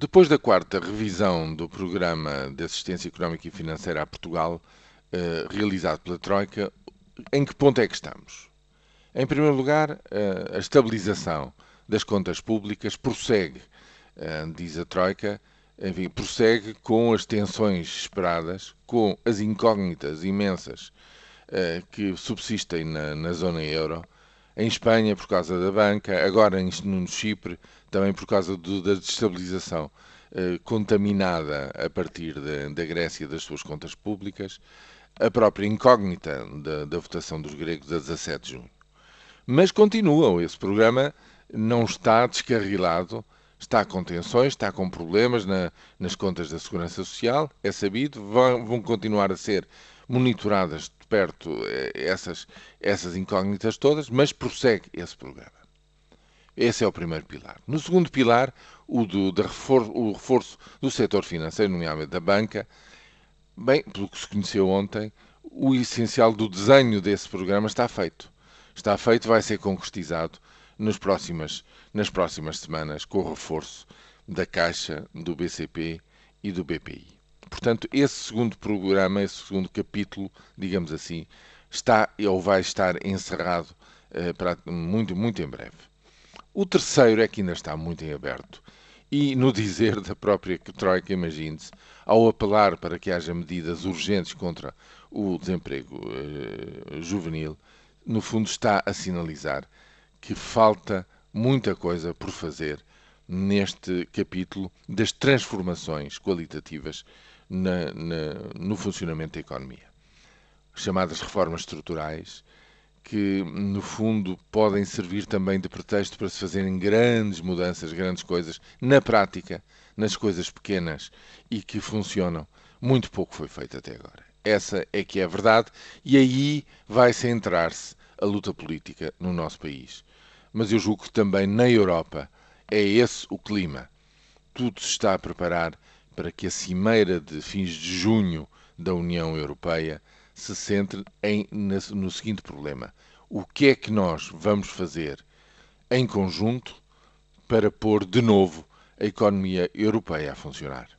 Depois da quarta revisão do Programa de Assistência Económica e Financeira a Portugal, eh, realizado pela Troika, em que ponto é que estamos? Em primeiro lugar, eh, a estabilização das contas públicas prossegue, eh, diz a Troika, enfim, prossegue com as tensões esperadas, com as incógnitas imensas que subsistem na, na zona euro, em Espanha por causa da banca, agora no Chipre também por causa do, da destabilização eh, contaminada a partir de, da Grécia das suas contas públicas, a própria incógnita da, da votação dos gregos a 17 de junho. Mas continuam, esse programa não está descarrilado, está com tensões, está com problemas na, nas contas da Segurança Social, é sabido, vão, vão continuar a ser monitoradas perto eh, essas, essas incógnitas todas, mas prossegue esse programa. Esse é o primeiro pilar. No segundo pilar, o, do, reforço, o reforço do setor financeiro, nomeadamente da banca, bem, pelo que se conheceu ontem, o essencial do desenho desse programa está feito. Está feito, vai ser concretizado nas próximas, nas próximas semanas com o reforço da Caixa, do BCP e do BPI. Portanto, esse segundo programa, esse segundo capítulo, digamos assim, está ou vai estar encerrado eh, para, muito, muito em breve. O terceiro é que ainda está muito em aberto. E, no dizer da própria Troika, imagine-se, ao apelar para que haja medidas urgentes contra o desemprego eh, juvenil, no fundo está a sinalizar que falta muita coisa por fazer neste capítulo das transformações qualitativas na, na, no funcionamento da economia. Chamadas reformas estruturais, que no fundo podem servir também de pretexto para se fazerem grandes mudanças, grandes coisas, na prática, nas coisas pequenas e que funcionam. Muito pouco foi feito até agora. Essa é que é a verdade e aí vai centrar-se a luta política no nosso país. Mas eu julgo que também na Europa é esse o clima. Tudo se está a preparar para que a cimeira de fins de junho da União Europeia se centre em, no seguinte problema: o que é que nós vamos fazer em conjunto para pôr de novo a economia europeia a funcionar?